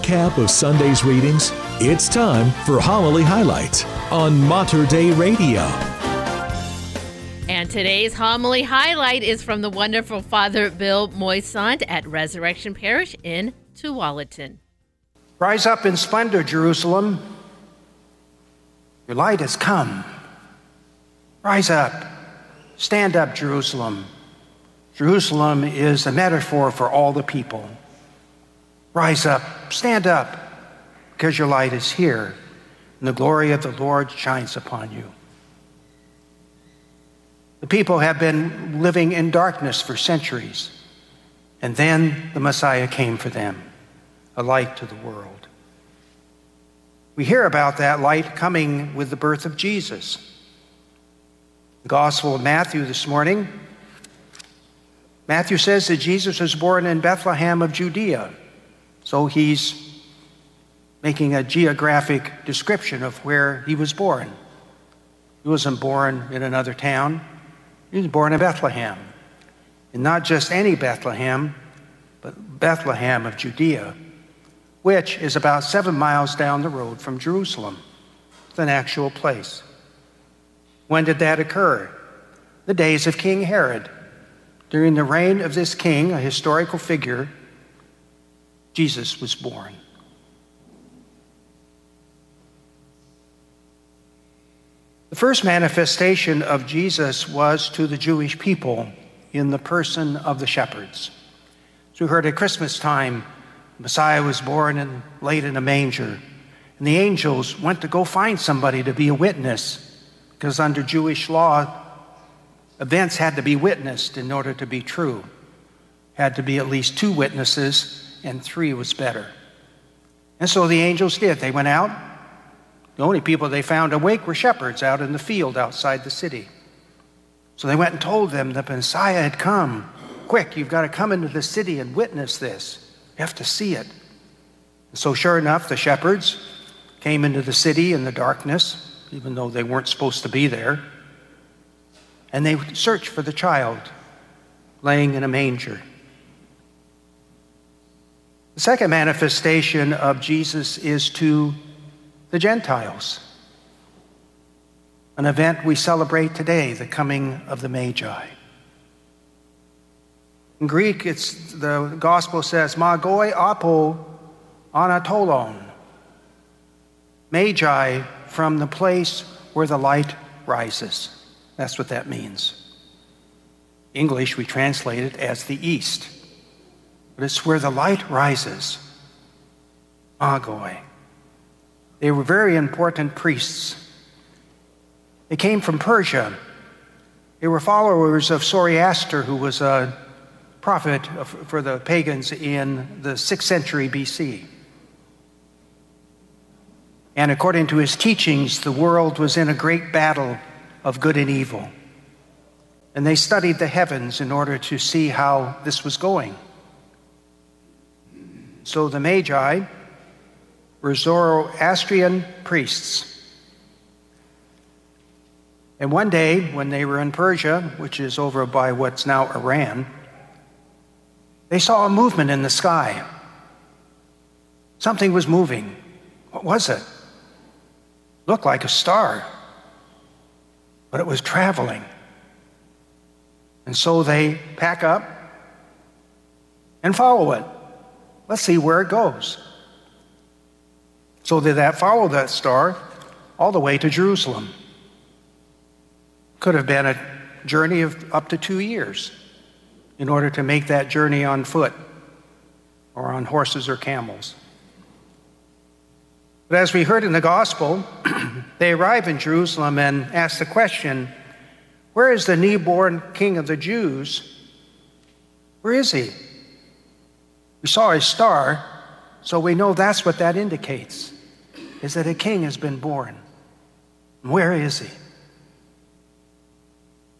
recap of Sunday's readings, it's time for Homily Highlights on Mater Dei Radio. And today's homily highlight is from the wonderful Father Bill Moisant at Resurrection Parish in Tualatin. Rise up in splendor, Jerusalem. Your light has come. Rise up. Stand up, Jerusalem. Jerusalem is a metaphor for all the people. Rise up, stand up, because your light is here, and the glory of the Lord shines upon you. The people have been living in darkness for centuries, and then the Messiah came for them, a light to the world. We hear about that light coming with the birth of Jesus. The Gospel of Matthew this morning, Matthew says that Jesus was born in Bethlehem of Judea. So he's making a geographic description of where he was born. He wasn't born in another town, he was born in Bethlehem. And not just any Bethlehem, but Bethlehem of Judea, which is about seven miles down the road from Jerusalem. It's an actual place. When did that occur? The days of King Herod. During the reign of this king, a historical figure, Jesus was born. The first manifestation of Jesus was to the Jewish people in the person of the shepherds. So we heard at Christmas time, Messiah was born and laid in a manger. And the angels went to go find somebody to be a witness, because under Jewish law, events had to be witnessed in order to be true. Had to be at least two witnesses, and three was better. And so the angels did. They went out, the only people they found awake were shepherds out in the field outside the city. So they went and told them the Messiah had come. Quick, you've got to come into the city and witness this. You have to see it. And so, sure enough, the shepherds came into the city in the darkness, even though they weren't supposed to be there. And they searched for the child laying in a manger. The second manifestation of Jesus is to the Gentiles. An event we celebrate today, the coming of the Magi. In Greek, it's, the gospel says, Magoi apo anatolon. Magi from the place where the light rises. That's what that means. English, we translate it as the east. But it's where the light rises. Magoi. They were very important priests. They came from Persia. They were followers of Zoroaster, who was a prophet for the pagans in the 6th century BC. And according to his teachings, the world was in a great battle of good and evil. And they studied the heavens in order to see how this was going. So the Magi were Zoroastrian priests. And one day, when they were in Persia, which is over by what's now Iran, they saw a movement in the sky. Something was moving. What was it? Looked like a star, but it was traveling. And so they pack up and follow it. Let's see where it goes. So they that followed that star all the way to Jerusalem. Could have been a journey of up to two years in order to make that journey on foot or on horses or camels. But as we heard in the gospel, they arrive in Jerusalem and ask the question Where is the newborn king of the Jews? Where is he? We saw a star, so we know that's what that indicates is that a king has been born. Where is he?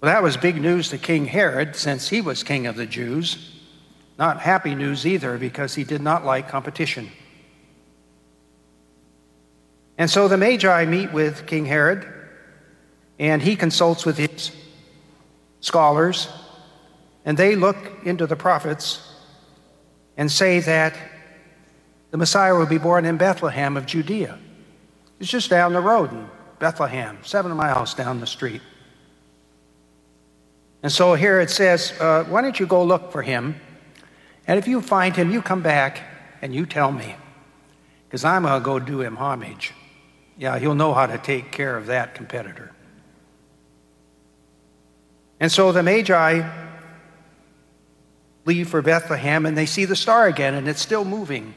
Well, that was big news to King Herod since he was king of the Jews. Not happy news either because he did not like competition. And so the Magi meet with King Herod, and he consults with his scholars, and they look into the prophets and say that The Messiah would be born in Bethlehem of Judea. It's just down the road in Bethlehem, seven miles down the street. And so here it says, uh, Why don't you go look for him? And if you find him, you come back and you tell me, because I'm going to go do him homage. Yeah, he'll know how to take care of that competitor. And so the Magi leave for Bethlehem and they see the star again, and it's still moving.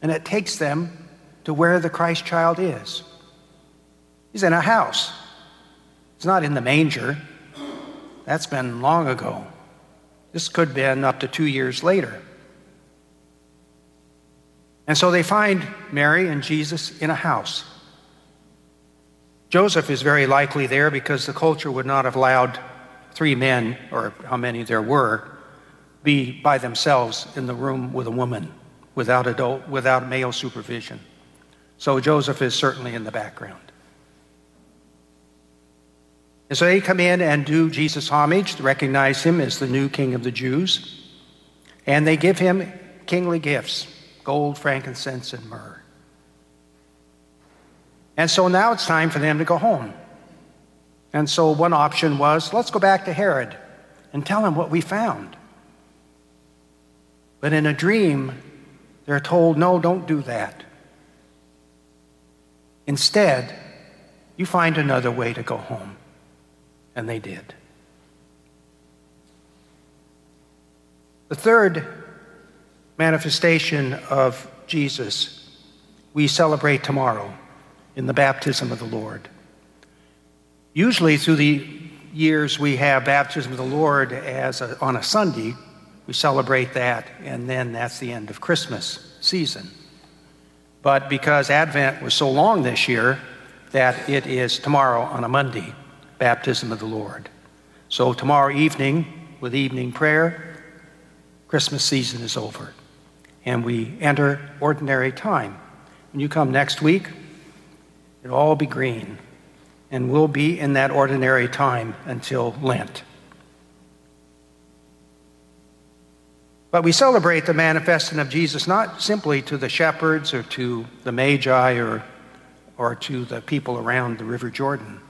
And it takes them to where the Christ child is. He's in a house, he's not in the manger. That's been long ago. This could have been up to two years later. And so they find Mary and Jesus in a house. Joseph is very likely there because the culture would not have allowed three men, or how many there were, be by themselves in the room with a woman without adult, without male supervision. So Joseph is certainly in the background. And so they come in and do Jesus homage, recognize him as the new king of the Jews, and they give him kingly gifts gold, frankincense, and myrrh. And so now it's time for them to go home. And so one option was let's go back to Herod and tell him what we found. But in a dream, they're told, no, don't do that. Instead, you find another way to go home. And they did. The third manifestation of Jesus we celebrate tomorrow in the baptism of the Lord. Usually, through the years, we have baptism of the Lord as a, on a Sunday. We celebrate that, and then that's the end of Christmas season. But because Advent was so long this year, that it is tomorrow on a Monday baptism of the Lord. So, tomorrow evening, with evening prayer, Christmas season is over. And we enter ordinary time. When you come next week, it'll all be green. And we'll be in that ordinary time until Lent. But we celebrate the manifesting of Jesus not simply to the shepherds or to the Magi or, or to the people around the River Jordan.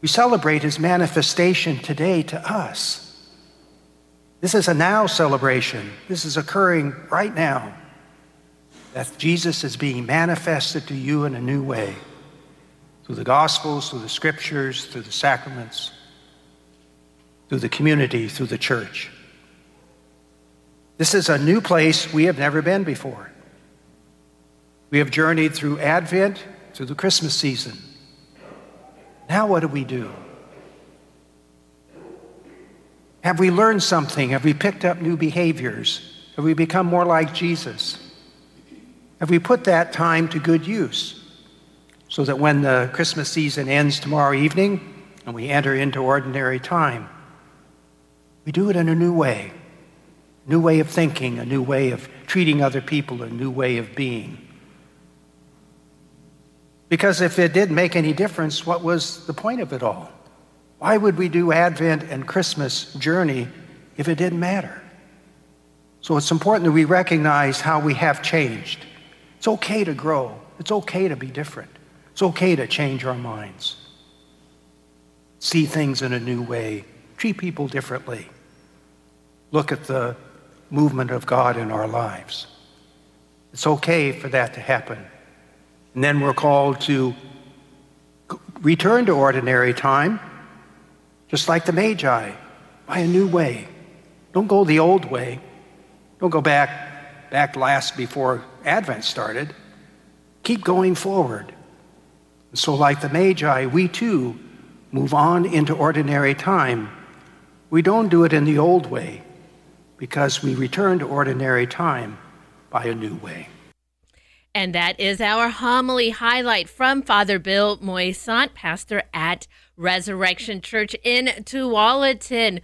We celebrate his manifestation today to us. This is a now celebration. This is occurring right now. That Jesus is being manifested to you in a new way through the Gospels, through the Scriptures, through the sacraments, through the community, through the church. This is a new place we have never been before. We have journeyed through Advent, through the Christmas season. Now, what do we do? Have we learned something? Have we picked up new behaviors? Have we become more like Jesus? Have we put that time to good use so that when the Christmas season ends tomorrow evening and we enter into ordinary time, we do it in a new way, new way of thinking, a new way of treating other people, a new way of being? Because if it didn't make any difference, what was the point of it all? Why would we do Advent and Christmas journey if it didn't matter? So it's important that we recognize how we have changed. It's okay to grow, it's okay to be different, it's okay to change our minds, see things in a new way, treat people differently, look at the movement of God in our lives. It's okay for that to happen. And then we're called to return to ordinary time, just like the Magi, by a new way. Don't go the old way. Don't go back, back last before Advent started. Keep going forward. And so, like the Magi, we too move on into ordinary time. We don't do it in the old way because we return to ordinary time by a new way. And that is our homily highlight from Father Bill Moisant, pastor at Resurrection Church in Tualatin.